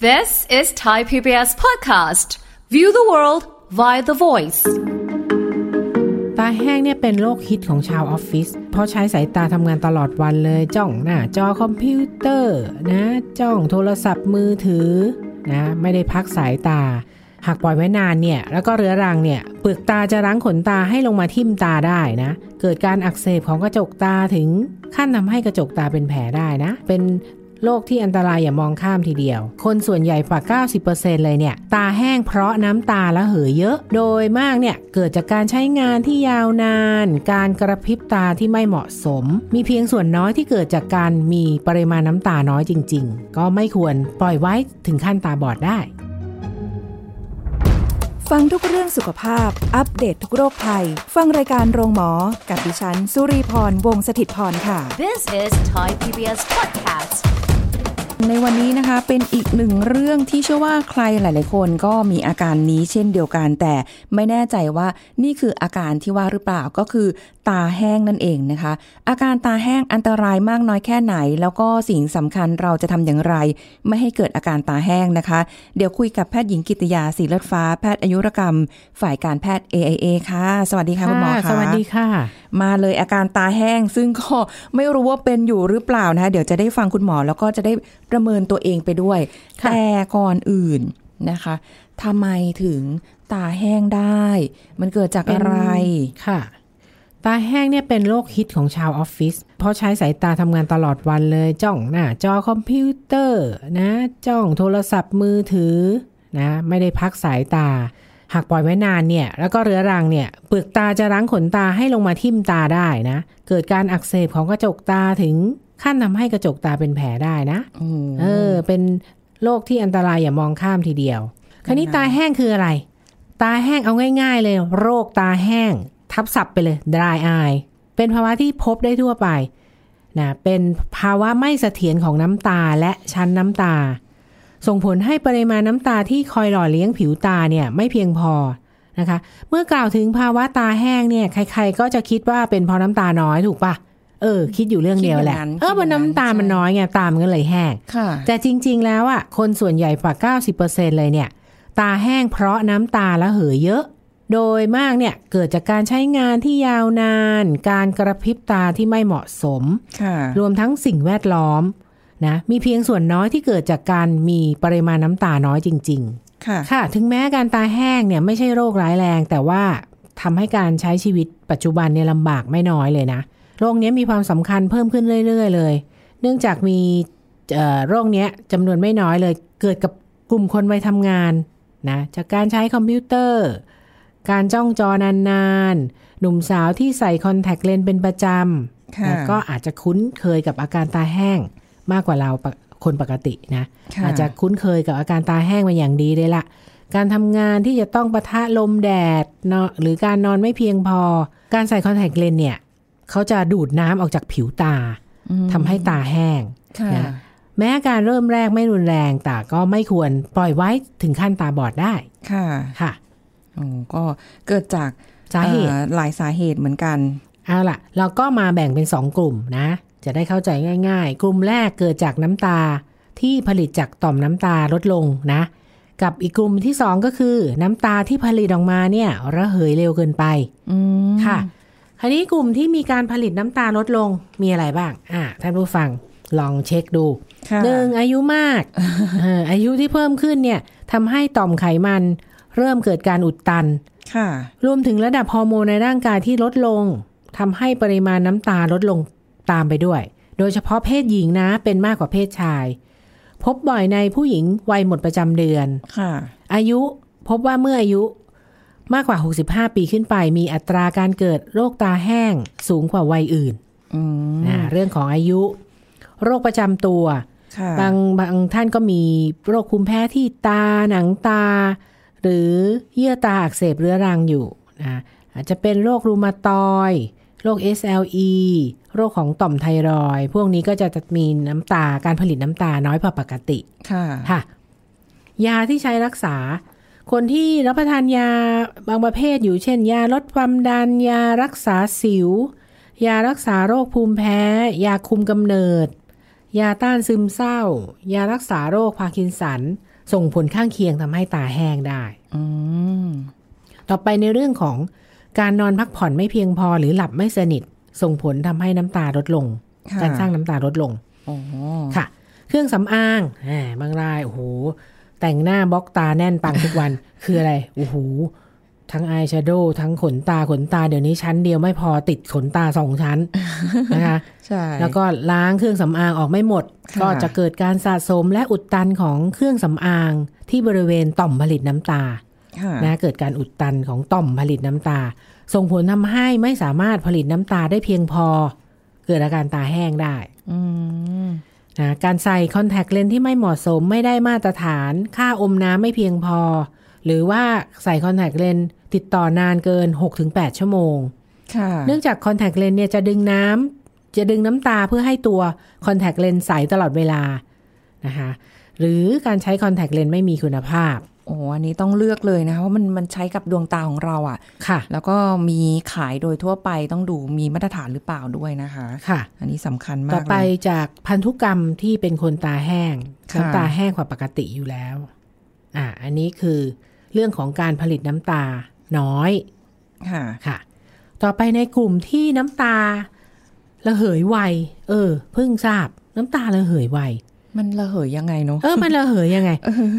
This is Thai PBS podcast. View the world via the voice. ตาแห้งเนี่ยเป็นโรคฮิตของชาวออฟฟิศเพราะใช้สายตาทำงานตลอดวันเลย จ้องหน้าจอคอมพิวเตอร์นะจ้องโทรศัพท์มือถือนะไม่ได้พักสายตา หากปล่อยไว้นานเนี่ยแล้วก็เรื้อรังเนี่ยเปลือกตาจะรั้งขนตาให้ลงมาทิ่มตาได้นะ เกิดการอักเสบของกระจกตาถึงขั้นทำให้กระจกตาเป็นแผลได้นะ เป็น โรคที่อันตรายอย่ามองข้ามทีเดียว คนส่วนใหญ่กว่า 90%เลยเนี่ย ตาแห้งเพราะน้ำตาละเหยเยอะ โดยมากเนี่ย เกิดจากการใช้งานที่ยาวนาน การกระพริบตาที่ไม่เหมาะสม มีเพียงส่วนน้อยที่เกิดจากการมีปริมาณน้ำตาน้อยจริง ๆ ก็ไม่ควรปล่อยไว้ถึงขั้นตาบอดได้ ฟังทุกเรื่องสุขภาพ อัปเดตททุกโรคภัย ฟังรายการโรงหมอ กับดิฉัน สุรีพร วงศิตพรค่ะ This is Thai PBS podcast. ในวันนี้นะคะเป็นอีกหนึ่งเรื่องที่เชื่อว่าใครหลาย ๆ คนก็มีอาการนี้เช่นเดียวกัน แต่ไม่แน่ใจว่านี่คืออาการที่ว่าหรือเปล่าก็คือ ตาแห้งนั่นเองนะคะ อาการตาแห้งอันตรายมากน้อยแค่ไหน แล้วก็สิ่งสำคัญเราจะทำอย่างไร ไม่ให้เกิดอาการตาแห้งนะคะ เดี๋ยวคุยกับแพทย์หญิงกิตยาสีเลือดฟ้าแพทย์อายุรกรรม ฝ่ายการแพทย์ AIA ค่ะ สวัสดีค่ะคุณหมอค่ะสวัสดีค่ะ มาเลยอาการตาแห้งซึ่งก็ไม่รู้ว่าเป็นอยู่หรือเปล่านะคะเดี๋ยวจะได้ฟังคุณหมอแล้วก็จะได้ประเมินตัวเองไปด้วยค่ะแต่ก่อนอื่นนะคะทำไมถึงตาแห้งได้ มันเกิดจากอะไรค่ะ ตาแห้งเนี่ยเป็นโรคฮิตของชาวออฟฟิศเพราะใช้สายตาทำงานตลอดวันเลย จ้องหน้าจอคอมพิวเตอร์นะ จ้องโทรศัพท์มือถือนะไม่ได้พักสายตา หากปล่อยไว้นานเนี่ย แล้วก็เรื้อรังเนี่ย เปลือกตาจะรั้งขนตาให้ลงมาทิ่มตาได้นะ เกิดการอักเสบของกระจกตาถึง ขั้นทำให้กระจกตาเป็นแผลได้นะโอ้เออ เป็นโรคที่อันตรายอย่ามองข้ามทีเดียว คราวนี้ตาแห้งคืออะไร ตาแห้งเอาง่าย ๆ เลย โรคตาแห้ง ทับศัพท์ไปเลย dry eye เป็นภาวะที่พบได้ทั่วไปนะเป็นภาวะไม่เสถียรของน้ำตาและชั้นน้ำตา ส่งผลให้ปริมาณน้ำตาที่คอยหล่อเลี้ยงผิวตาเนี่ยไม่เพียงพอนะคะ เมื่อกล่าวถึงภาวะตาแห้งเนี่ย ใคร ๆ ก็จะคิดว่าเป็นเพราะน้ำตาน้อยถูกปะ เออ คิดอยู่เรื่องเดียวแหละเออมันน้ำตามันน้อยไงตามันก็เลยแห้งค่ะแต่จริง ๆ แล้วอะคนส่วนใหญ่กว่า 90%เลยเนี่ย ตาแห้งเพราะน้ำตาละเหยเยอะ โดยมากเนี่ยเกิดจากการใช้งานที่ยาวนาน การกระพริบตาที่ไม่เหมาะสมค่ะรวมทั้งสิ่งแวดล้อมนะมีเพียงส่วนน้อยที่เกิดจากการมีปริมาณน้ำตาน้อยจริงค่ะๆค่ะ ถึงแม้การตาแห้งเนี่ยไม่ใช่โรคร้ายแรง แต่ว่าทำให้การใช้ชีวิตปัจจุบันเนี่ยลำบากไม่น้อยเลยนะ โรคเนี้ยมีความสำคัญเพิ่มขึ้นเรื่อย ๆ เลย เนื่องจากมีเอ่อโรคเนี้ยจำนวนไม่น้อยเลย เกิดกับกลุ่มคนวัยทำงานนะจากการใช้คอมพิวเตอร์ การจ้องจอนานๆ หนุ่มสาวที่ใส่คอนแทคเลนส์เป็นประจำค่ะนะก็อาจจะคุ้นเคยกับอาการตาแห้งมากกว่าเราปกคนปกตินะค่ะอาจจะคุ้นเคยกับอาการตาแห้งมาอย่างดีเลยละการทำงานที่จะต้องปะทะลมแดดเนาะหรือการนอนไม่เพียงพอ การใส่คอนแทคเลนส์เนี่ย เขาจะดูดน้ำออกจากผิวตาอืมทำให้ตาแห้งค่ะนะแม้อาการเริ่มแรกไม่รุนแรงแต่ก็ไม่ควรปล่อยไว้ถึงขั้นตาบอดได้ ค่ะ ค่ะโอ้ก็เกิดจากสาเหตุอ่อหลายสาเหตุเหมือนกัน เอาล่ะ เราก็มาแบ่งเป็น2กลุ่มนะ จะได้เข้าใจง่าย ๆ กลุ่มแรกเกิดจากน้ำตาที่ผลิตจากต่อมน้ำตาลดลงนะ กับอีกกลุ่มที่2ก็คือ น้ำตาที่ผลิตออกมาเนี่ย ระเหยเร็วเกินไปอืมค่ะ คราวนี้กลุ่มที่มีการผลิตน้ำตาลดลงมีอะไรบ้าง อ่าท่านผู้ฟังลองเช็คดูค่ะหนึ่งอายุมากเอออายุที่เพิ่มขึ้นเนี่ยทำให้ต่อมไขมัน เริ่มเกิดการอุดตันค่ะรวมถึงระดับฮอร์โมนในร่างกายที่ลดลงทำให้ปริมาณน้ำตาลดลงตามไปด้วย โดยเฉพาะเพศหญิงนะเป็นมากกว่าเพศชาย พบบ่อยในผู้หญิงวัยหมดประจำเดือนค่ะอายุพบว่าเมื่ออายุ มากกว่า 65 ปีขึ้นไป มีอัตราการเกิดโรคตาแห้งสูงกว่าวัยอื่นอืมนะเรื่องของอายุ โรคประจำตัวค่ะบางบางท่านก็มีโรคภูมิแพ้ที่ตาหนังตา หรือเยื่อตาอักเสบเรื้อรังอยู่นะอาจจะเป็นโรครูมาตอยด์โรค SLE โรคของต่อมไทรอยด์พวกนี้ก็จะมีน้ำตาการผลิตน้ำตาน้อยกว่าปกติ ค่ะ ค่ะ ยาที่ใช้รักษา คนที่รับประทานยาบางประเภทอยู่เช่น ยาลดความดัน ยารักษาสิว ยารักษาโรคภูมิแพ้ ยาคุมกำเนิด ยาต้านซึมเศร้า ยารักษาโรคพาร์กินสัน ส่งผลข้างเคียงทำให้ตาแห้งได้อืมต่อไปในเรื่องของการนอนพักผ่อนไม่เพียงพอหรือหลับไม่สนิท ส่งผลทำให้น้ำตาลดลงค่ะการสร้างน้ำตาลดลงโอ้ค่ะ เครื่องสำอางแหมบางรายโอ้โห แต่งหน้าบล็อกตาแน่นปังทุกวัน คืออะไรโอ้โหทั้งอายแชโดว์ทั้งขนตาขนตาเดี๋ยวนี้ชั้นเดียวไม่พอติดขนตาสองชั้นนะคะใช่แล้วก็ล้างเครื่องสำอางออกไม่หมดค่ะก็จะเกิดการสะสมและอุดตันของเครื่องสำอางที่บริเวณต่อมผลิตน้ำตาค่ะนะเกิดการอุดตันของต่อมผลิตน้ำตา ส่งผลทำให้ไม่สามารถผลิตน้ำตาได้เพียงพอ เกิดอาการตาแห้งได้อืม นะการใส่คอนแทคเลนส์ที่ไม่เหมาะสมไม่ได้มาตรฐาน ค่าอมน้ำไม่เพียงพอ หรือว่าใส่คอนแทคเลนส์ติดต่อนานเกิน 6-8 ชั่วโมงค่ะเนื่องจากคอนแทคเลนส์เนี่ยจะดึงน้ำจะดึงน้ำตาเพื่อให้ตัวคอนแทคเลนส์ใสตลอดเวลานะคะหรือการใช้คอนแทคเลนส์ไม่มีคุณภาพ โอ้อันนี้ต้องเลือกเลยนะคะว่ามันมันใช้กับดวงตาของเราอะ่ะ ค่ะ แล้วก็มีขายโดยทั่วไปต้องดูมีมาตรฐานหรือเปล่าด้วยนะคะ ค่ะ อันนี้สำคัญมากต่อไปเลยจากพันธุกรรมที่เป็นคนตาแห้งค่ะน้ำตาแห้งกว่าปกติอยู่แล้ว อ่า อันนี้คือเรื่องของการผลิตน้ำตาน้อย ค่ะ ค่ะ ต่อไปในกลุ่มที่น้ำตาระเหยไว เออ เพิ่งทราบน้ำตาระเหยไว มันระเหยยังไงเนาะเออมันระเหยยังไง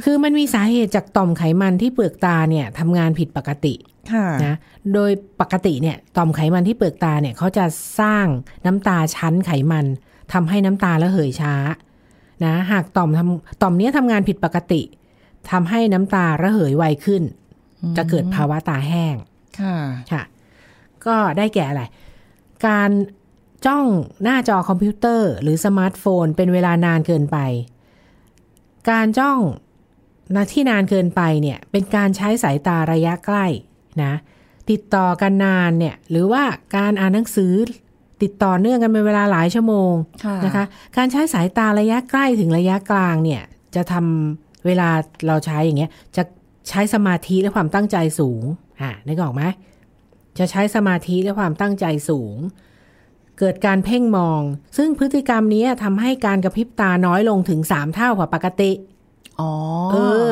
คือมันมีสาเหตุจากต่อมไขมันที่เปลือกตาเนี่ยทำงานผิดปกติค่ะนะโดยปกติเนี่ยต่อมไขมันที่เปลือกตาเนี่ยเขาจะสร้างน้ำตาชั้นไขมันทำให้น้ำตาระเหยช้านะหากต่อมทำต่อมเนี้ยทำงานผิดปกติทำให้น้ำตาระเหยไวขึ้น จะเกิดภาวะตาแห้งค่ะค่ะ ก็ได้แก่อะไร การ จ้องหน้าจอคอมพิวเตอร์หรือสมาร์ทโฟน เป็นเวลานานเกินไป การจ้องนาที่นานเกินไปเนี่ย เป็นการใช้สายตาระยะใกล้นะ ติดต่อกันนานเนี่ย หรือว่าการอ่านหนังสือติดต่อเนื่องกันเป็นเวลาหลายชั่วโมงค่ะนะคะ การใช้สายตาระยะใกล้ถึงระยะกลางเนี่ย จะทำเวลาเราใช้อย่างเงี้ย จะใช้สมาธิและความตั้งใจสูง อะนึกออกไหมจะใช้สมาธิและความตั้งใจสูง เกิดการเพ่งมอง ซึ่งพฤติกรรมนี้ทำให้การกระพริบตาน้อยลงถึงสามเท่ากว่าปกติ อ๋อ เออ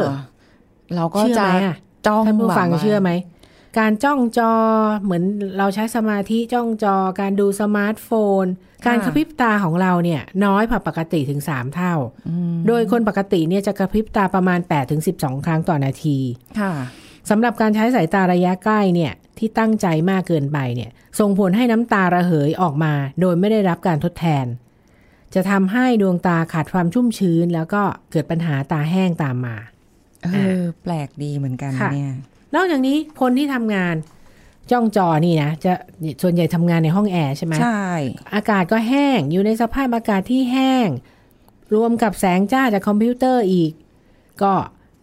เราก็เชื่อจะไหมอะจ้องท่านผู้ฟังแบบว่าเชื่อไหม การจ้องจอเหมือนเราใช้สมาธิจ้องจอ การดูสมาร์ทโฟน การกระพริบตาของเราเนี่ย น้อยกว่าปกติถึงสามเท่า โดยคนปกติเนี่ยจะกระพริบตาประมาณ8ถึง12ครั้งต่อนาที ค่ะ สำหรับการใช้สายตาระยะใกล้เนี่ยที่ตั้งใจมากเกินไปเนี่ยส่งผลให้น้ำตาระเหยออกมา โดยไม่ได้รับการทดแทน จะทำให้ดวงตาขาดความชุ่มชื้น แล้วก็เกิดปัญหาตาแห้งตามมาเออแปลกดีเหมือนกันค่ะเนี่ยนอกจากนี้คนที่ทำงานจ้องจอนี่นะจะส่วนใหญ่ทำงานในห้องแอร์ใช่ไหมใช่ อากาศก็แห้งอยู่ในสภาพอากาศที่แห้ง รวมกับแสงจ้าจากคอมพิวเตอร์อีก ก็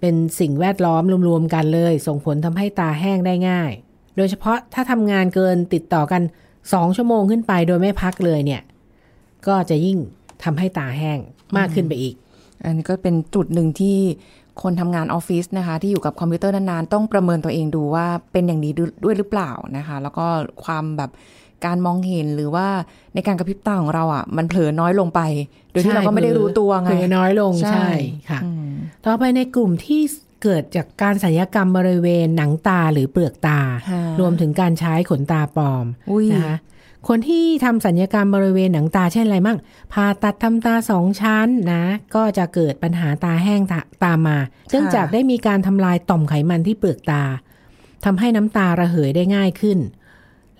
เป็นสิ่งแวดล้อมรวมๆกันเลย ส่งผลทำให้ตาแห้งได้ง่าย โดยเฉพาะถ้าทำงานเกินติดต่อกันสองชั่วโมงขึ้นไปโดยไม่พักเลยเนี่ย ก็จะยิ่งทำให้ตาแห้งมากขึ้นไปอีก อันนี้ก็เป็นจุดหนึ่งที่คนทำงานออฟฟิศนะคะ ที่อยู่กับคอมพิวเตอร์นานๆ ต้องประเมินตัวเองดูว่าเป็นอย่างนี้ด้วยหรือเปล่านะคะ แล้วก็ความแบบ การมองเห็นหรือว่าในการกระพริบตาของเราอะ มันเผลอน้อยลงไป โดยที่เราก็ไม่ได้รู้ตัวไงเผลอน้อยลงใช่ใช่ค่ะอืมต่อไปในกลุ่มที่เกิดจากการศัลยกรรมบริเวณหนังตาหรือเปลือกตาค่ะรวมถึงการใช้ขนตาปลอมอุ้ยนะคะคนที่ทำสัญญกรรมบริเวณหนังตาเช่นอะไรมั่งผ่าตัดทำตาสองชั้นนะ ก็จะเกิดปัญหาตาแห้งตาตามมาเนื่องจากได้มีการทำลายต่อมไขมันที่เปลือกตาทำให้น้ำตาระเหยได้ง่ายขึ้น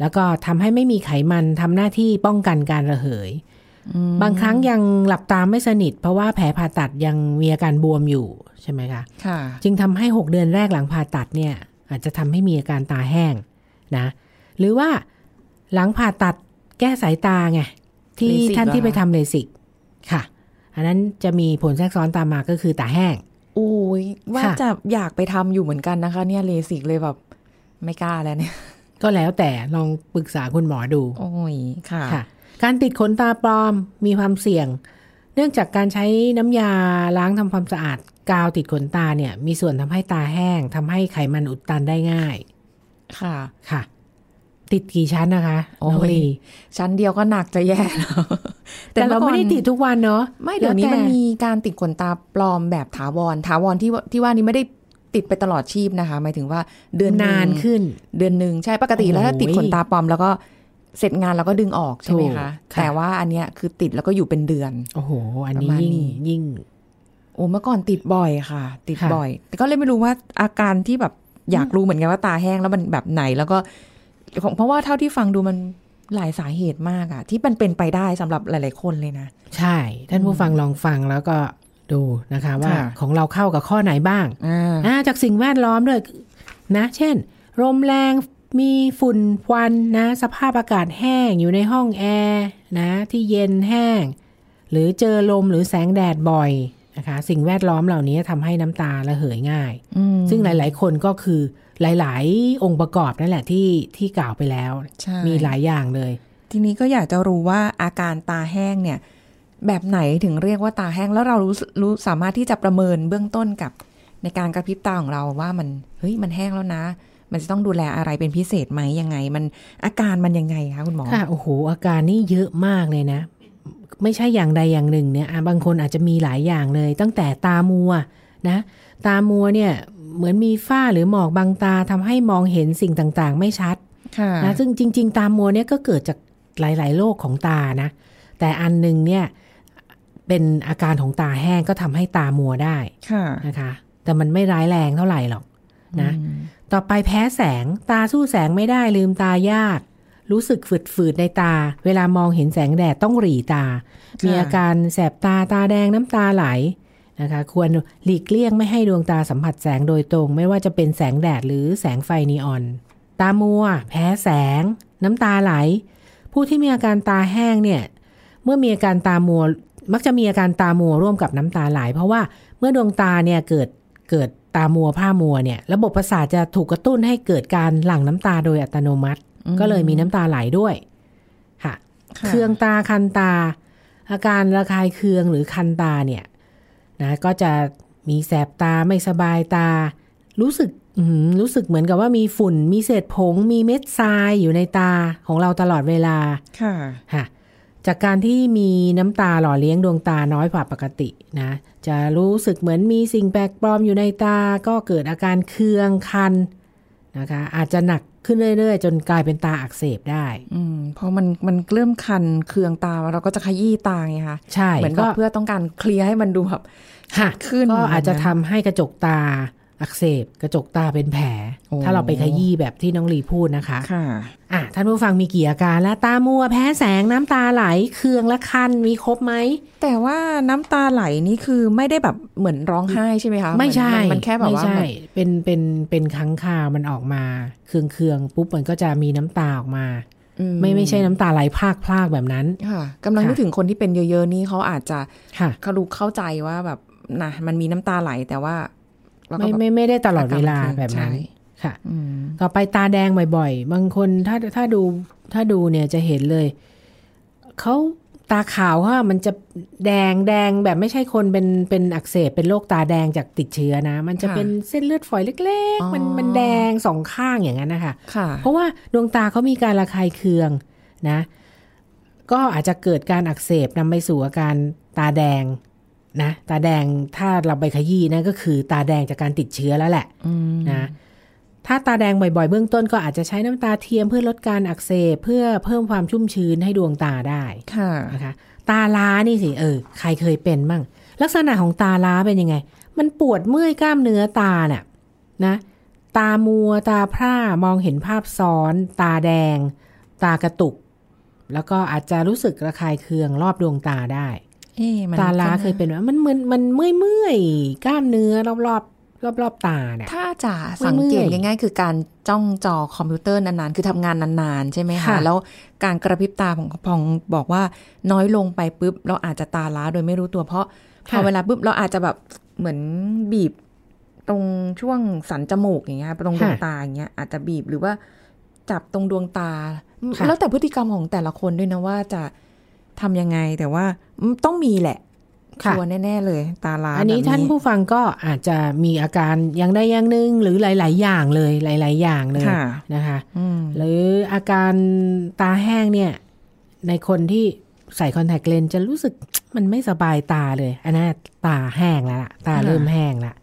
แล้วก็ทำให้ไม่มีไขมันทำหน้าที่ป้องกันการระเหย บางครั้งยังหลับตาไม่สนิท เพราะว่าแผลผ่าตัดยังมีอาการบวมอยู่ใช่ไหมคะค่ะ จึงทำให้ 6 เดือนแรกหลังผ่าตัดเนี่ย อาจจะทำให้มีอาการตาแห้งนะ หรือว่าหลังผ่าตัดแก้สายตาไงที่เลสิกท่านที่เหรไปอคะทำเลสิกค่ะ อันนั้นจะมีผลแทรกซ้อนตามมาก็คือตาแห้งโอ้ยว่าค่ะจะอยากไปทำอยู่เหมือนกันนะคะ เนี่ยเลสิกเลยแบบไม่กล้าแล้วเนี่ย ก็แล้วแต่ลองปรึกษาคุณหมอดู โอ้ยค่ะค่ะการติดขนตาปลอมมีความเสี่ยง เนื่องจากการใช้น้ำยาล้างทำความสะอาดกาวติดขนตาเนี่ย มีส่วนทำให้ตาแห้งทำให้ไขมันอุดตันได้ง่าย ค่ะค่ะ ติดกี่ชั้นนะคะโอ้ยน้องลีชั้นเดียวก็หนักจะแย่แล้วแต่เราไม่ได้มื่อก่อนติดทุกวันเนาะไม่เดี๋ยวนี้แล้มันแต่มีการติดขนตาปลอมแบบถาวรถาวรที่ว่าที่ว่านี้ไม่ได้ ติดไปตลอดชีพนะคะ หมายถึงว่าเดือนหงนานขึ้น เดือนหนึ่งใช่ปกติแล้วถ้าโอ้ยติดขนตาปลอมแล้วก็เสร็จงานแล้วก็ดึงออกใช่ไหมถูกคะค่ะแต่ว่าอันเนี้ยคือติดแล้วก็อยู่เป็นเดือน โอ้โห อันนี้ประมาณยิ่งนี้ยิ่ง โอ้เมื่อก่อนติดบ่อยค่ะ ติดค่ะบ่อย แต่ก็เลยไม่รู้ว่าอาการที่แบบอยากรู้เหมือนกันว่าตาแห้งแล้วมันแบบไหนแล้วก็เพราะว่าเท่าที่ฟังดูมันหลายสาเหตุมากอะที่มันเป็นไปได้สำหรับหลาย ๆ คนเลยนะ ใช่ ท่านผู้ฟังลองฟังแล้วก็ ดูนะคะว่าค่ะของเราเข้ากับข้อไหนบ้างอ่าอ่าจากสิ่งแวดล้อมด้วยนะเช่นลมแรงมีฝุ่นควันนะ สภาพอากาศแห้งอยู่ในห้องแอร์นะที่เย็นแห้ง หรือเจอลมหรือแสงแดดบ่อยนะคะ สิ่งแวดล้อมเหล่านี้ทำให้น้ำตาระเหยง่ายอืมซึ่งหลาย ๆ คนก็คือหลาย ๆ องค์ประกอบนั่นแหละที่ที่กล่าวไปแล้วใช่มีหลายอย่างเลย ทีนี้ก็อยากจะรู้ว่าอาการตาแห้งเนี่ย แบบไหนถึงเรียกว่าตาแห้งแล้วเรารู้สึรู้สามารถที่จะประเมินเบื้องต้นกับในการกระพริบตาของเราว่ามันเฮ้ยมันแห้งแล้วนะ มันจะต้องดูแลอะไรเป็นพิเศษไหมยังไง มันอาการมันยังไงคะคุณหมอค่ะโอ้โหอาการนี่เยอะมากเลยนะ ไม่ใช่อย่างใดอย่างหนึ่งเนี่ยอะบางคนอาจจะมีหลายอย่างเลย ตั้งแต่ตามัวนะ ตามัวเนี่ยเหมือนมีฝ้าหรือหมอกบางตาทำให้มองเห็นสิ่งต่างๆ ไม่ชัดค่ะนะซึ่งจริง ๆ ตามัวเนี่ยก็เกิดจากหลาย ๆ โรคของตานะ แต่อันหนึงเนี่ย เป็นอาการของตาแห้งก็ทำให้ตามัวได้ค่ะนะคะ แต่มันไม่ร้ายแรงเท่าไหร่หรอกนะอืมต่อไปแพ้แสงตาสู้แสงไม่ได้ลืมตายาก รู้สึกฝืดๆในตา เวลามองเห็นแสงแดดต้องหรี่ตา มีอาการแสบตาตาแดงน้ำตาไหลนะคะ ควรหลีกเลี่ยงไม่ให้ดวงตาสัมผัสแสงโดยตรง ไม่ว่าจะเป็นแสงแดดหรือแสงไฟนีออน ตามัว แพ้แสง น้ำตาไหล ผู้ที่มีอาการตาแห้งเนี่ยเมื่อมีอาการตามัว มักจะมีอาการตามัวร่วมกับน้ำตาไหลเพราะว่าเมื่อดวงตาเนี่ยเกิดเกิดตามัวผ้ามัวเนี่ย ระบบประสาทจะถูกกระตุ้นให้เกิดการหลั่งน้ำตาโดยอัตโนมัติ ก็เลยมีน้ำตาไหลด้วยค่ะค่ะเคืองตาคันตา อาการระคายเคืองหรือคันตาเนี่ยนะก็จะมีแสบตาไม่สบายตา รู้สึกอื้อหือรู้สึกเหมือนกับว่ามีฝุ่น มีเศษผง มีเม็ดทรายอยู่ในตาของเราตลอดเวลาค่ะค่ะ จากการที่มีน้ำตาหล่อเลี้ยงดวงตาน้อยกว่าปกตินะ จะรู้สึกเหมือนมีสิ่งแปลกปลอมอยู่ในตา ก็เกิดอาการเคืองคันนะคะ อาจจะหนักขึ้นเรื่อยๆ จนกลายเป็นตาอักเสบได้อืมเพราะมันมันเริ่มคันเคืองตาเราก็จะขยี้ตาไงคะใช่เหมือนก็กับเพื่อต้องการเคลียร์ให้มันดูแบบค่ะขึ้นก็อาจจะแบบนั้นทำให้กระจกตา อักเสบกระจกตาเป็นแผลโอ้ถ้าเราไปขยี้แบบที่น้องลีพูดนะคะค่ะอะท่านผู้ฟังมีกี่อาการแล้วตามัวแพ้แสงน้ำตาไหลเคืองและคันมีครบไหม แต่ว่าน้ำตาไหลนี่คือไม่ได้แบบเหมือนร้องไห้ใช่ไหมคะ ไม่ใช่นมันแค่แบบไม่ว่าใช่เหมือนเป็นเป็นเป็นครั้งคราวมันออกมาเคืองเคืองๆปุ๊บมันก็จะมีน้ำตาออกมาอืไม่ไม่ใช่น้ำตาไหลพรากพรากแบบนั้น ค่ะกำลังค่ะนึกถึงคนที่เป็นเยอะ ๆ นี่เขาอาจจะค่ะเขารู้เข้าใจว่าแบบนะมันมีน้ำตาไหลแต่ว่าเราก็ ไม่แบบไม่ไม่ได้ตลอดเวลาอาการแบบนั้นใช่ค่ะอืมต่อไปตาแดงบ่อยๆ บางคนถ้าถ้าดูถ้าดูเนี่ยจะเห็นเลย เขาตาขาวว่ามันจะแดงแดงแบบไม่ใช่คนเป็นเป็นอักเสบเป็นโรคตาแดงจากติดเชื้อนะ มันจะเป็นเส้นเลือดฝอยเล็กอ๋อๆมันมันแดงสองข้างอย่างนั้นนะคะค่ะเพราะว่าดวงตาเขามีการระคายเคืองนะ ก็อาจจะเกิดการอักเสบนำไปสู่อาการตาแดง นะตาแดงถ้าเราไปขยี้นะก็คือตาแดงจากการติดเชื้อแล้วแหละอืมนะถ้าตาแดงบ่อยๆ เบื้องต้นก็อาจจะใช้น้ำตาเทียมเพื่อลดการอักเสบเพื่อเพิ่มความชุ่มชื้นให้ดวงตาได้ค่ะนะคะตาล้านี่สิเออใครเคยเป็นบ้างลักษณะของตาล้าเป็นยังไง มันปวดเมื่อยกล้ามเนื้อตาเนี่ยนะตามัวตาพร่ามองเห็นภาพซ้อน ตาแดง ตากระตุก แล้วก็อาจจะรู้สึกระคายเคืองรอบดวงตาได้เอ๊ะมัน ตาล้าก็เคยเป็นไหมมันเหมือนมันเมื่อยเมื่อยๆกล้ามเนื้อรอบๆรอบๆตาเนี่ยถ้าจะสังเกตเมื่อยๆง่ายๆ คือการจ้องจอคอมพิวเตอร์นานๆ คือทำงานนานๆ ใช่ไหมคะค่ะแล้วการกระพริบตาของพองบอกว่าน้อยลงไปปุ๊บ เราอาจจะตาล้าโดยไม่รู้ตัวเพราะพอเวลาปุ๊บเราอาจจะแบบเหมือนบีบตรงช่วงสันจมูกอย่างเงี้ยตรงดวงตาอย่างเงี้ยอาจจะบีบหรือว่าจับตรงดวงตาค่ะแล้วแต่พฤติกรรมของแต่ละคนด้วยนะว่าจะ ทำยังไงแต่ว่าต้องมีแหละชัวร์แน่ ๆ เลย ตาล้าอันนี้แบบท่านผู้ฟังก็อาจจะมีอาการอย่างใดอย่างหนึ่งหรือหลาย ๆ อย่างเลย หลาย ๆ อย่างเลยค่ะนะคะอืมหรืออาการตาแห้งเนี่ย ในคนที่ใส่คอนแทคเลนส์จะรู้สึกมันไม่สบายตาเลย อันนั้นตาแห้งแล้วล่ะตาเริ่มแห้งละ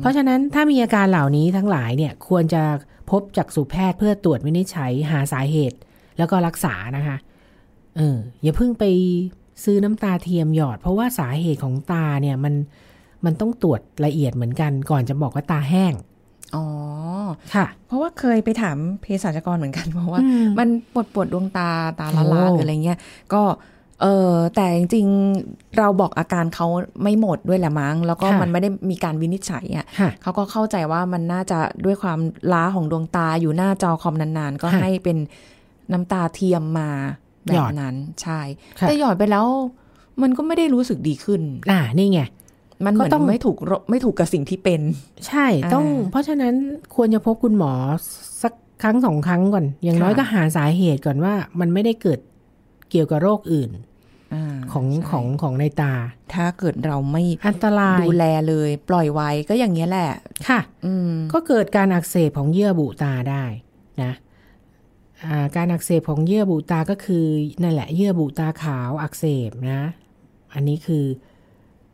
เพราะฉะนั้นถ้ามีอาการเหล่านี้ทั้งหลายเนี่ยควรจะพบจักษุแพทย์เพื่อตรวจวินิจฉัยหาสาเหตุ แล้วก็รักษานะคะ เอออย่าเพิ่งไปซื้อน้ำตาเทียมหยอด เพราะว่าสาเหตุของตาเนี่ยมันมันต้องตรวจละเอียดเหมือนกัน ก่อนจะบอกว่าตาแห้ง อ๋อ ค่ะ เพราะว่าเคยไปถามเภสัชกรเหมือนกันเพราะว่าอืมมันปวดปวดดวงตาตาละลาโอ้หรืออะไรเงี้ย ก็เออแต่จริงๆเราบอกอาการเขาไม่หมดด้วยแหละมั้ง แล้วก็มันไม่ได้มีการวินิจฉัยอะค่ะเขาก็เข้าใจว่ามันน่าจะด้วยความล้าของดวงตาอยู่หน้าจอคอมนานๆ ก็ค่ะให้เป็นน้ำตาเทียมมา แบหยบอดนั้นใช่ค่ะแต่หยอดไปแล้วมันก็ไม่ได้รู้สึกดีขึ้น อ่า นี่ไง มันเหมือนก็ต้องไม่ถูกรไม่ถูกกับสิ่งที่เป็น ใช่ ต้องอ่าเพราะฉะนั้นควรจะพบคุณหมอสักครั้งสองครั้งก่อน อย่างน้อยค่ะก็หาสาเหตุก่อนว่า มันไม่ได้เกิดเกี่ยวกับโรคอื่นอ่าของใช่ของของในตา ถ้าเกิดเราไม่อันตรายดูแลเลย ปล่อยไว้ก็อย่างเงี้ยแหละ ค่ะ อืมก็เกิดการอักเสบของเยื่อบุตาได้นะอ่า การอักเสบของเยื่อบุตาก็คือนั่นแหละเยื่อบุตาขาวอักเสบนะ อันนี้คือ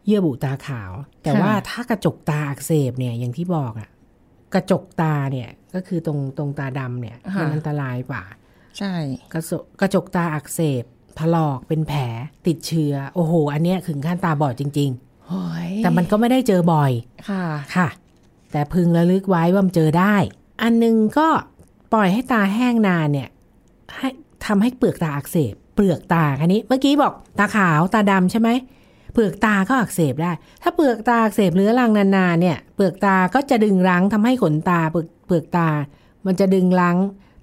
เยื่อบุตาขาว แต่ค่ะว่าถ้ากระจกตาอักเสบเนี่ยอย่างที่บอกอะกระจกตาเนี่ยก็คือตรงตรงตาดำเนี่ยมันอันตรายกว่า ใช่ กระจกกระจกตาอักเสบถลอกเป็นแผลติดเชื้อ โอ้โห อันเนี้ยถึงขั้นตาบอดจริงโอ้ยๆแต่มันก็ไม่ได้เจอบ่อยค่ะค่ะ แต่พึงระลึกไว้ว่ามันเจอได้ อันหนึงก็ ปล่อยให้ตาแห้งนานเนี่ยให้ทำให้เปลือกตาอักเสบ เปลือกตาอันนี้ เมื่อกี้บอกตาขาวตาดำใช่ไหมเปลือกตาก็อักเสบได้ ถ้าเปลือกตาอักเสบเรื้อรังนานๆเนี่ย เปลือกตาก็จะดึงรั้งทำให้ขนตาเปลือกเปลือกตา มันจะดึงรั้ง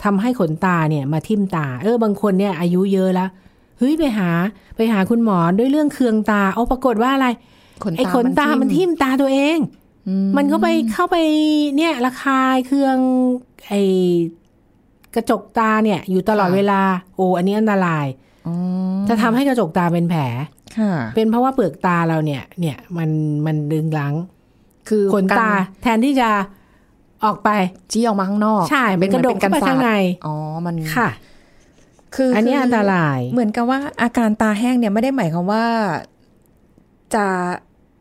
ทำให้ขนตาเนี่ยมาทิ่มตา เออบางคนเนี่ยอายุเยอะแล้วเฮ้ยไปหาไปหาคุณหมอด้วยเรื่องเคืองตาเอาปรากฏว่าอะไรขนไอ้ตาขนตามันทิ่มตาตัวเองอื มันก็ไปเข้าไปเนี่ยระคายเครื่องไอกระจกตาเนี่ย อยู่ตลอดเวลา โอ้อันนี้อันตรายอ๋อจะทำให้กระจกตาเป็นแผลค่ะเป็นเพราะว่าเปลือกตาเราเนี่ย เนี่ยมันมันดึงลัง คือขนตาแทนที่จะออกไปจี้ออกมาข้างนอก ใช่มันกระดกเข้าไปข้างในอ๋อมันค่ะ คืออัอันนี้อันตราย เหมือนกับว่าอาการตาแห้งเนี่ยไม่ได้หมายความว่าจะ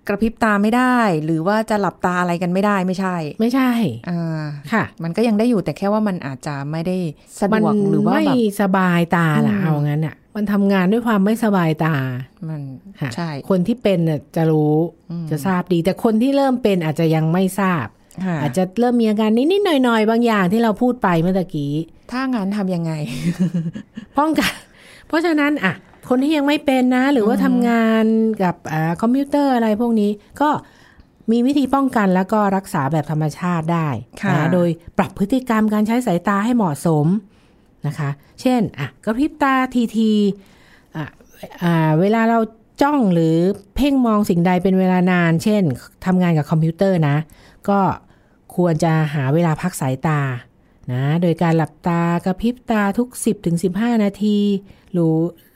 กระพริบตาไม่ได้ หรือว่าจะหลับตาอะไรกันไม่ได้ไม่ใช่ ไม่ใช่อ่าค่ะ มันก็ยังได้อยู่แต่แค่ว่ามันอาจจะไม่ได้สะดมันวกหรือว่าไม่แบบสบายตาล่ะอืมเอางั้นอะ มันทำงานด้วยความไม่สบายตา มันค่ะใช่ คนที่เป็นน่ะจะรู้อืมจะทราบดี แต่คนที่เริ่มเป็นอาจจะยังไม่ทราบค่ะอาจจะเริ่มมีอาการนิดๆหน่อยๆ บางอย่างที่เราพูดไปเมื่อตะกี้ ถ้างานทำยังไง ป้องกัน เพราะฉะนั้นอะ คนที่ยังไม่เป็นนะ หรือว่าทำงานกับอ่าคอมพิวเตอร์อะไรพวกนี้ก็มีวิธีป้องกันแล้วก็รักษาแบบธรรมชาติได้ค่ะนะโดยปรับพฤติกรรมการใช้สายตาให้เหมาะสมนะคะ เช่นอะกระพริบตาทีทีๆอะอ่าเวลาเราจ้องหรือเพ่งมองสิ่งใดเป็นเวลานาน เช่นทำงานกับคอมพิวเตอร์นะ ก็ควรจะหาเวลาพักสายตานะ โดยการหลับตากระพริบตาทุก 10-15ถึง15นาที หรือ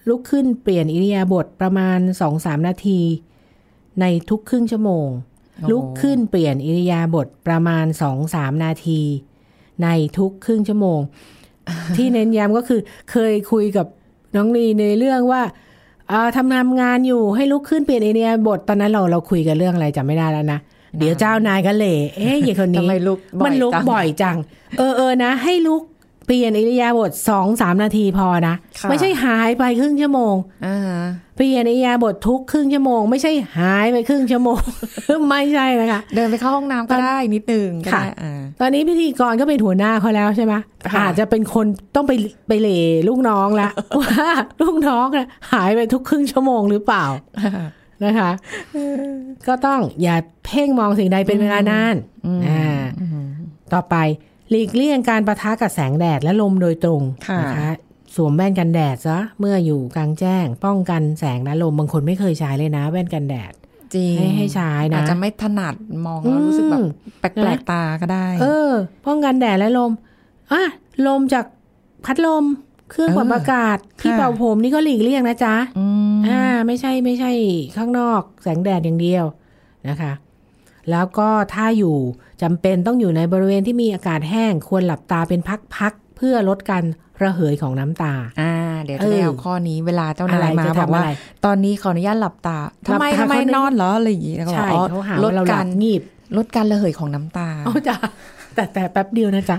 ลุกขึ้นเปลี่ยนอิริยาบถประมาณ2-3นาที ในทุกครึ่งชั่วโมงโอ้ลุกขึ้นเปลี่ยนอิริยาบถประมาณ2-3นาที ในทุกครึ่งชั่วโมง ที่เน้นย้ำก็คือ เคยคุยกับน้องลีในเรื่องว่าเอ่อทำงานงานอยู่ให้ลุกขึ้นเปลี่ยนอิริยาบถตอนนั้นเราเราคุยกันเรื่องอะไรจำไม่ได้แล้วนะเดี๋ยวเจ้านายก็เหล่เอ๊ะอย่างคนนี้ทำไมลุกบ่อยมันลุกจังบ่อยจัง เออเออนะ ให้ลุก เปลี่ยนอิริยาบถสองสามนาทีพอนะค่ะไม่ใช่หายไปครึ่งชั่วโมงอ่าเปลี่ยนอิริยาบถทุกครึ่งชั่วโมง ไม่ใช่หายไปครึ่งชั่วโมง ไม่ใช่นะคะ เดินไปเข้าห้องน้ำก็ได้นิดนึงก็ค่ะได้อ่าตอนนี้พิธีกรก็เป็นหัวหน้าเขาแล้วใช่ไหมค่ะอาจจะเป็นคนต้องไปไปเหล่ลูกน้องละว่าลูกน้องน่ะหายไปทุกครึ่งชั่วโมงหรือเปล่านะคะก็ต้องอย่าเพ่งมองสิ่งใดเป็นเวลานานอ่าต่อไป หลีกเลี่ยงการประทะกับแสงแดดและลมโดยตรงค่ะนะคะสวมแว่นกันแดดซะเมื่ออยู่กลางแจ้ง ป้องกันแสงและลมบางคนไม่เคยใช้เลยนะ แว่นกันแดดจริงให้ให้ใช้นะอาจจะไม่ถนัดมองแล้วรู้สึกแบบอืมแปลกๆตาก็ได้ เออ ป้องกันแดดและลมอะลมจากพัดลมเครื่องปรับเอออากาศที่ค่ะเป่าผมนี่ก็หลีกเลี่ยงนะจ๊ะอืมอ่า ไม่ใช่ไม่ใช่ข้างนอก แสงแดดอย่างเดียวนะคะ แล้วก็ถ้าอยู่ จำเป็นต้องอยู่ในบริเวณที่มีอากาศแห้ง ควรหลับตาเป็นพักๆเพื่อลดการระเหยของน้ำตา อ่า เดี๋ยวจะได้เออเอาข้อนี้เวลาเจ้านายอะไรมาจะบอกทำว่าอะไรตอนนี้ขออนุญาตหลับตาหลัทำบไมตาทำไมเขานึกนอนเหรออะไรอย่างงี้แล้วก็บใช่อกอ๋อเขาหาลดว่าเราหกาลัรบงีบลดการระเหยของน้ำตาเอาจ้ะแต่แต่แป๊บเดียวนะจ๊ะ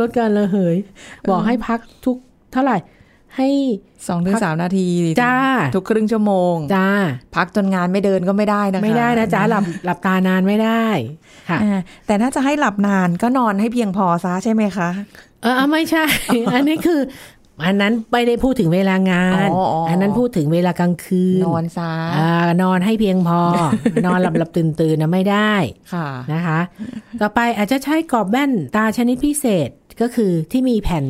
ลดการระเหย บอกให้พักทุกเท่าไหร่ ให้สองถึงสามนาทีจ้าทุกครึ่งชั่วโมงจ้าพักจนงานไม่เดินก็ไม่ได้นะคะไม่ได้นะจ๊ะหลับหลับตานานไม่ได้ค่ะอ่าแต่ถ้าจะให้หลับนานก็นอนให้เพียงพอซะใช่ไหมคะ เออเอาไม่ใช่ อันนี้คืออันนั้นไม่ได้พูดถึงเวลางานอ๋ออ๋ออัอันนั้นพูดถึงเวลากลางคืน นอนซะอ่านอนให้เพียงพอ นอนหลับหลับตื่นตื่นนะไม่ได้ค่ะนะคะ ต่อไปอาจจะใช้กรอบแว่นตาชนิดพิเศษก็คือที่มีแผ่น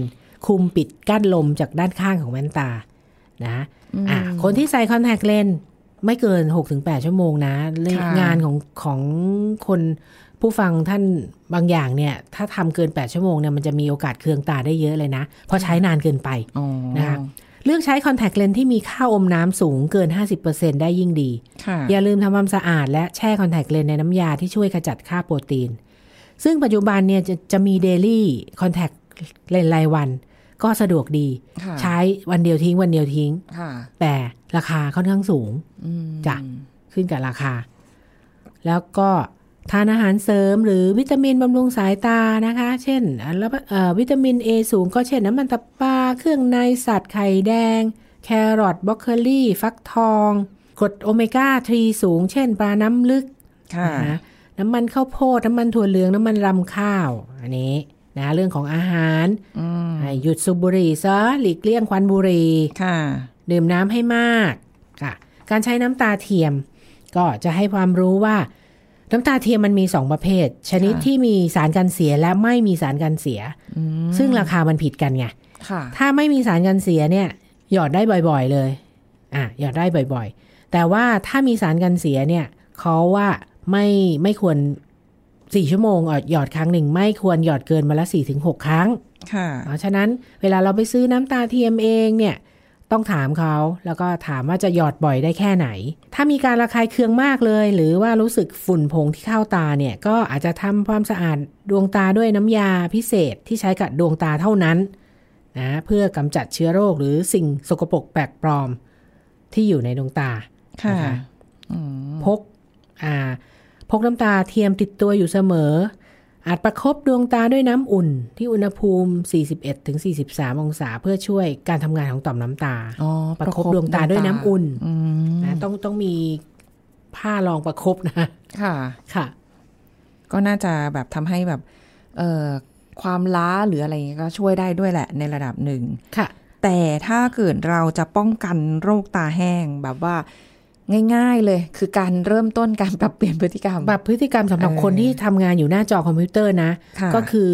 คุมปิดกั้นลมจากด้านข้างของแว่นตานะอะคนที่ใส่คอนแทคเลนส์ไม่เกิน 6-8 ชั่วโมงนะเรื่องค่ะงานของของคนผู้ฟังท่านบางอย่างเนี่ย ถ้าทำเกิน 8 ชั่วโมงเนี่ยมันจะมีโอกาสเคืองตาได้เยอะเลยนะ เพราะใช้นานเกินไปอ๋อนะคะเลือกใช้คอนแทคเลนส์ที่มีค่าอมน้ำสูงเกิน 50%ได้ยิ่งดีค่ะอย่าลืมทำความสะอาดและแช่คอนแทคเลนส์ในน้ำยาที่ช่วยขจัดคราบโปรตีน ซึ่งปัจจุบันเนี่ยจะจะมี dailyคอนแทคเลนส์รายวัน ก็สะดวกดีค่ะใช้วันเดียวทิ้งวันเดียวทิ้งค่ะแต่ราคาค่อนข้างสูงอืมจ้ะขึ้นกับราคา แล้วก็ทานอาหารเสริมหรือวิตามินบำรุงสายตานะคะ เช่นอะแล้วเอ่อวิตามิน A สูงก็เช่นน้ำมันตับปลาเครื่องในสัตว์ไข่แดง แครอทบรอกโคลีฟักทองกรดโอเมก้า 3 สูง เช่น ปลาน้ำลึกค่ะนะน้ำมันข้าวโพด น้ำมันถั่วเหลือง น้ำมันรำข้าว อันนี้ นะเรื่องของอาหารให้หยุดสูบบุหรี่ซะหลีกเลี่ยงควันบุหรี่ค่ะดื่มน้ำให้มากค่ะการใช้น้ำตาเทียม ก็จะให้ความรู้ว่า น้ำตาเทียมมันมีสองประเภท ชนิดค่ะที่มีสารกันเสียและไม่มีสารกันเสีย ซึ่งราคามันผิดกันไงค่ะถ้าไม่มีสารกันเสียเนี่ย หยอดได้บ่อย ๆเลย อะหยอดได้บ่อย ๆ แต่ว่าถ้ามีสารกันเสียเนี่ยเขาว่าไม่ไม่ควร สี่ชั่วโมงอะหยอดครั้งหนึ่งไม่ควรหยอดเกินมาละสี่ถึงหกครั้ง ค่ะเพราะฉะนั้นเวลาเราไปซื้อน้ำตาเทียมเองเนี่ยต้องถามเขาแล้วก็ถามว่าจะหยอดบ่อยได้แค่ไหน ถ้ามีการระคายเคืองมากเลย หรือว่ารู้สึกฝุ่นผงที่เข้าตาเนี่ย ก็อาจจะทำความสะอาดดวงตาด้วยน้ำยาพิเศษที่ใช้กับดวงตาเท่านั้นนะเพื่อกำจัดเชื้อโรคหรือสิ่งสกปรกแปลกปลอมที่อยู่ในดวงตาค่ะนะคะพกอ่า พกน้ำตาเทียมติดตัวอยู่เสมอ อาจประคบดวงตาด้วยน้ำอุ่นที่อุณหภูมิ 41-43 องศาเพื่อช่วยการทำงานของต่อมน้ำตาอ๋อประคบดวงตาด้วยน้ำอุ่นอืมนะต้องต้องมีผ้ารองประคบนะ ค่ะ ค่ะ ก็น่าจะแบบทำให้แบบ เอ่อความล้าหรืออะไรเงี้ยก็ช่วยได้ด้วยแหละในระดับหนึ่ง ค่ะ แต่ถ้าเกิดเราจะป้องกันโรคตาแห้งแบบว่า ง่าย ๆ เลย คือการเริ่มต้นการปรับเปลี่ยนพฤติกรรม ปรับพฤติกรรมสำหรับเออคนที่ทำงานอยู่หน้าจอคอมพิวเตอร์นะค่ะก็คือ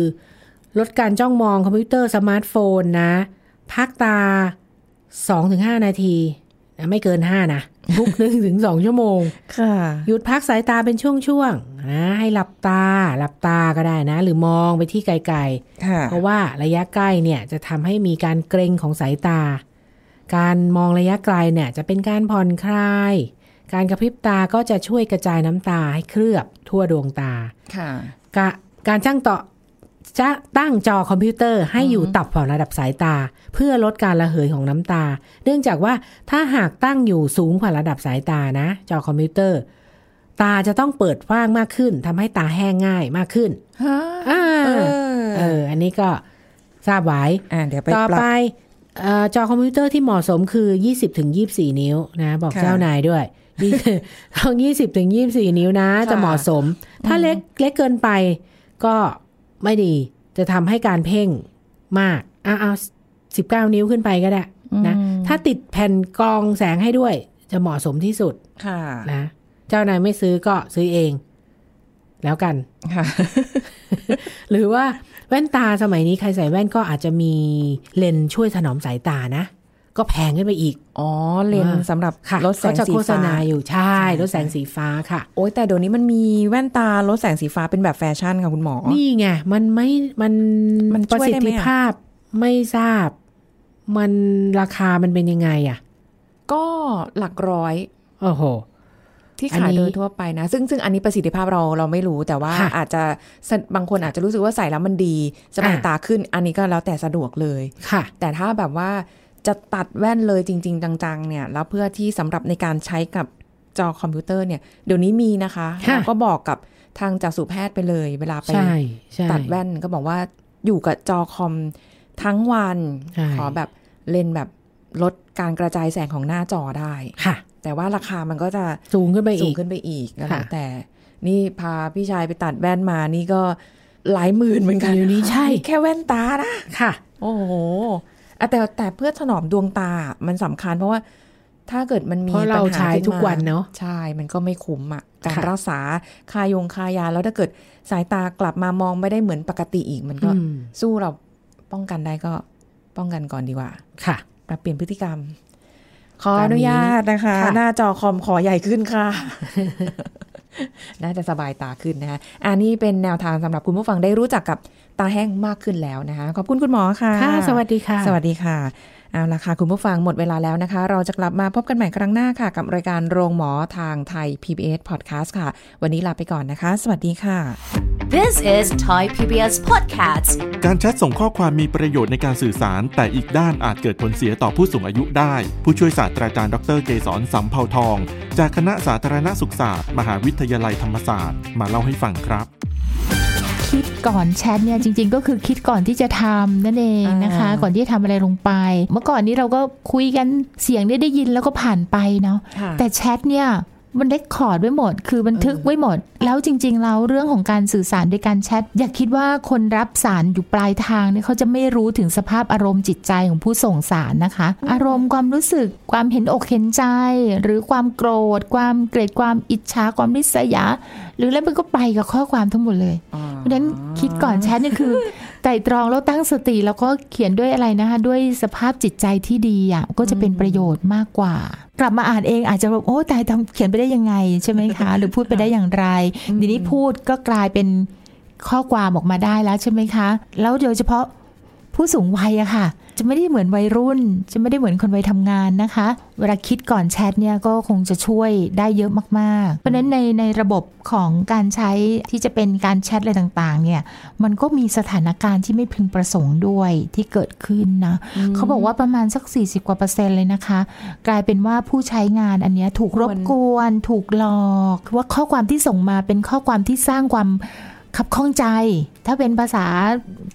ลดการจ้องมองคอมพิวเตอร์สมาร์ทโฟนนะ พักตา2-5นาทีนะไม่เกิน5นะทุกหนึ่งถึงสองชั่วโมง ค่ะ หยุดพักสายตาเป็นช่วงๆนะ ให้หลับตา หลับตาก็ได้นะ หรือมองไปที่ไกลค่ะๆเพราะว่าระยะใกล้เนี่ยจะทำให้มีการเกร็งของสายตา การมองระยะไกลเนี่ยจะเป็นการผ่อนคลาย การกระพริบตาก็จะช่วยกระจายน้ำตาให้เคลือบทั่วดวงตา ค่ะกะการจ้างต่อจะตั้งจอคอมพิวเตอร์ให้อยู่ต่ำกว่าระดับสายตา เพื่อลดการระเหยของน้ำตา เนื่องจากว่าถ้าหากตั้งอยู่สูงกว่าระดับสายตานะ จอคอมพิวเตอร์ ตาจะต้องเปิดกว้างมากขึ้นทำให้ตาแห้งง่ายมากขึ้นฮะอ่าเอเอออ อันนี้ก็ทราบไว้อ่าเดี๋ยวไปต่อปรับไปเออ จอคอมพิวเตอร์ที่เหมาะสมคือ 20ถึง24นิ้วนะ บอกค่ะเจ้านายด้วยยี่ต้อง20ถึง24นิ้วนะค่ะจะเหมาะสม ถ้าเล็กเล็กเกินไปก็ไม่ดี จะทำให้การเพ่งมากอะเอา19นิ้วขึ้นไปก็ได้นะ ถ้าติดแผ่นกรองแสงให้ด้วย จะเหมาะสมที่สุดค่ะนะ เจ้านายไม่ซื้อก็ซื้อเอง แล้วกัน ค่ะ หรือว่าแว่นตาสมัยนี้ใครใส่แว่นก็อาจจะมีเลนส์ช่วยถนอมสายตานะ ก็แพงขึ้นไปอีก อ๋อ เลนส์สำหรับค่ะลดแสงเขาจะสีโฆษฟ้าณาอยู่ใช่ใช่ลดแสงสีฟ้าค่ะ โอ้ยแต่เดี๋ยวนี้มันมีแว่นตาลดแสงสีฟ้าเป็นแบบแฟชั่นค่ะคุณหมอ นี่ไง มันไม่มันมันประช่วยสิทได้ไหมธิอะภาพไม่ทราบ มันราคามันเป็นยังไงอะ ก็หลักร้อย โอ้โห ที่อันขายนี้โดยทั่วไปนะ ซึ่งซึ่งอันนี้ประสิทธิภาพเราเราไม่รู้แต่ว่าค่ะอาจจะสะบางคนอาจจะรู้สึกว่าใส่แล้วมันดีสบายอ่าตาขึ้น อันนี้ก็แล้วแต่สะดวกเลยค่ะ แต่ถ้าแบบว่าจะตัดแว่นเลยจริง ๆ จังๆ เนี่ย แล้วเพื่อที่สำหรับในการใช้กับจอคอมพิวเตอร์เนี่ยเดี๋ยวนี้มีนะคะค่ะเราก็บอกกับทางจากสูแพทย์ไปเลย เวลาไปใช่ใช่ตัดแว่นก็บอกว่าอยู่กับจอคอมทั้งวันใช่ขอแบบเลนส์แบบลดการกระจายแสงของหน้าจอได้ค่ะ แต่ว่าราคามันก็จะสูงขึ้นไปสูอีงกขึ้นไปอีกก็แล้วค่ะแต่นี่พาพี่ชายไปตัดแว่นมานี่ก็หลายหมื่นเหมือนกันเดี๋ยวนี้ใช่ แค่แว่นตานะค่ะ โอ้โหอะแต่แต่เพื่อถนอมดวงตามันสำคัญ เพราะว่าถ้าเกิดมันมีเพราะเราปัญหใช้ขึ้มทุกวันเนอะใช่ มันก็ไม่คุ้มอะการค่ะรักษาคายงคายา แล้วถ้าเกิดสายตากลับมามองไม่ได้เหมือนปกติอีก มันก็อืมสู้เราป้องกันได้ก็ป้องกันก่อนดีกว่า ค่ะปรับเปลี่ยนพฤติกรรม ขอตามนี้อนุญาตนะคะค่ะหน้าจอคอมขอใหญ่ขึ้นค่ะ น่าจะสบายตาขึ้นนะคะอันนี้เป็นแนวทางสำหรับคุณผู้ฟังได้รู้จักกับตาแห้งมากขึ้นแล้วนะคะ ขอบคุณคุณหมอค่ะค่ะสวัสดีค่ะ สวัสดีค่ะ เอาละค่ะ คุณผู้ฟังหมดเวลาแล้วนะคะ เราจะกลับมาพบกันใหม่ครั้งหน้าค่ะ กับรายการโรงหมอทางไทย PBS Podcast ค่ะ วันนี้ลาไปก่อนนะคะ สวัสดีค่ะ This is Thai PBS Podcast การแชทส่งข้อความมีประโยชน์ในการสื่อสาร แต่อีกด้านอาจเกิดผลเสียต่อผู้สูงอายุได้ ผู้ช่วยศาสตราจารย์ดรเกษรสัมเภาทอง จากคณะสาธารณสุขศาสตร์ มหาวิทยาลัยธรรมศาสตร์ มาเล่าให้ฟังครับ คิดก่อนแชทเนี่ยจริง ๆ ก็คือคิดก่อนที่จะทำนั่นเองนะคะอ่าก่อนที่จะทำอะไรลงไป เมื่อก่อนนี้เราก็คุยกันเสียงได้ได้ยินแล้วก็ผ่านไปเนาะค่ะแต่แชทเนี่ย มันได้คอร์ดไว้หมด คือบันทึกไว้หมด แล้วจริง ๆ แล้วเรื่องของการสื่อสารโดยการแชท อย่าคิดว่าคนรับสารอยู่ปลายทางเนี่ยเขาจะไม่รู้ถึงสภาพอารมณ์จิตใจของผู้ส่งสารนะคะ อารมณ์ความรู้สึกความเห็นอกเห็นใจ หรือความโกรธ ความเกลียดความอิจฉาความริษยา หรืออะไรมันก็ไปกับข้อความทั้งหมดเลย เพราะฉะนั้นคิดก่อนแชทเนี่ยคือ ไตร่ตรองแล้วตั้งสติแล้วก็เขียนด้วยอะไรนะคะ ด้วยสภาพจิตใจที่ดีอะก็จะเป็นประโยชน์มากกว่า กลับมาอ่านเองอาจจะแบบโอ้ตายทำเขียนไปได้ยังไงใช่ไหมคะ หรือพูดไปได้อย่างไรทีนี้พูดก็กลายเป็นข้อความออกมาได้แล้วใช่ไหมคะ แล้วโดยเฉพาะ ผู้สูงวัยอะค่ะ จะไม่ได้เหมือนวัยรุ่น จะไม่ได้เหมือนคนวัยทำงานนะคะ เวลาคิดก่อนแชทเนี่ยก็คงจะช่วยได้เยอะมากๆ เพราะฉะนั้นในในระบบของการใช้ที่จะเป็นการแชทอะไรต่างๆ เนี่ย มันก็มีสถานการณ์ที่ไม่พึงประสงค์ด้วยที่เกิดขึ้นนะเขาบอกว่าประมาณสัก 40 กว่าเปอร์เซ็นต์เลยนะคะ กลายเป็นว่าผู้ใช้งานอันเนี้ยถูกรบกวน ถูกหลอกคือว่าข้อความที่ส่งมาเป็นข้อความที่สร้างความ ขับข้องใจ ถ้าเป็นภาษา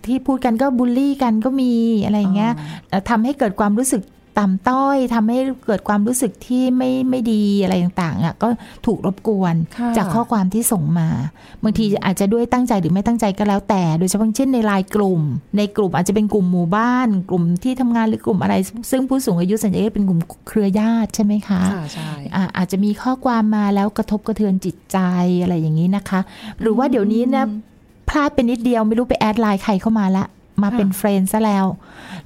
ที่พูดกันก็บูลลี่กันก็มีอะไรอย่างเงี้ยเอ่อทำให้เกิดความรู้สึก ต่ำต้อยทำให้เกิดความรู้สึกที่ไม่ไม่ดีอะไรต่างๆอะก็ถูกรบกวนค่ะจากข้อความที่ส่งมา บางทีอาจจะด้วยตั้งใจหรือไม่ตั้งใจก็แล้วแต่ โดยเฉพาะเช่นในไลน์กลุ่ม ในกลุ่มอาจจะเป็นกลุ่มหมู่บ้าน กลุ่มที่ทำงานหรือกลุ่มอะไร ซึ่งผู้สูงอายุส่วนใหญ่ก็เป็นกลุ่มเครือญาติใช่ไหมคะค่ะใช่อ่าอาจจะมีข้อความมาแล้วกระทบกระเทือนจิตใจอะไรอย่างนี้นะคะ หรือว่าเดี๋ยวนี้นะพลาดไปนิดเดียวไม่รู้ไปแอดไลน์ใครเข้ามาละมาเป็นเฟรนด์ซะแล้ว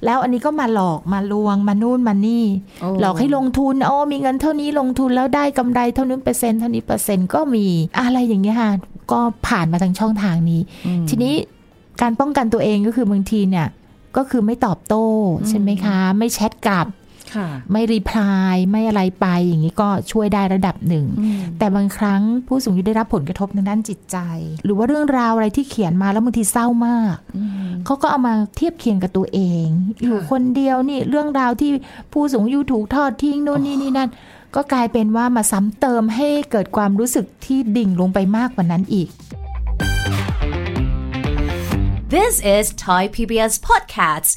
แล้วอันนี้ก็มาหลอกมาลวงมานู่นมานี่โอ้หลอกให้ลงทุนโอ้มีเงินเท่านี้ลงทุนแล้วได้กำไรเท่านี้เปอร์เซ็นต์เท่านี้เปอร์เซ็นต์ก็มีอะไรอย่างเงี้ยค่ะก็ผ่านมาทางช่องทางนี้ ทีนี้การป้องกันตัวเองก็คือบางทีเนี่ยก็คือไม่ตอบโต้ใช่ไหมคะ ไม่แชทกลับค่ะ ไม่รีプラายไม่อะไรไปอย่างนี้ก็ช่วยได้ระดับหนึ่ง แต่บางครั้งผู้สูงอายุได้รับผลกระทบในด้านจิตใจ หรือว่าเรื่องราวอะไรที่เขียนมาแล้วบางทีเศร้ามากเขาก็เอามาเทียบเคียงกับตัวเอง อยู่คนเดียวนี่เรื่องราวที่ผู้สูงอายุถูกทอดทิ้งโน่นนี่นี่นั่นก็กลายเป็นว่ามาซ้ำเติมให้เกิดความรู้สึกที่ดิ่งลงไปมากกว่านั้นอีก This is Thai PBS Podcast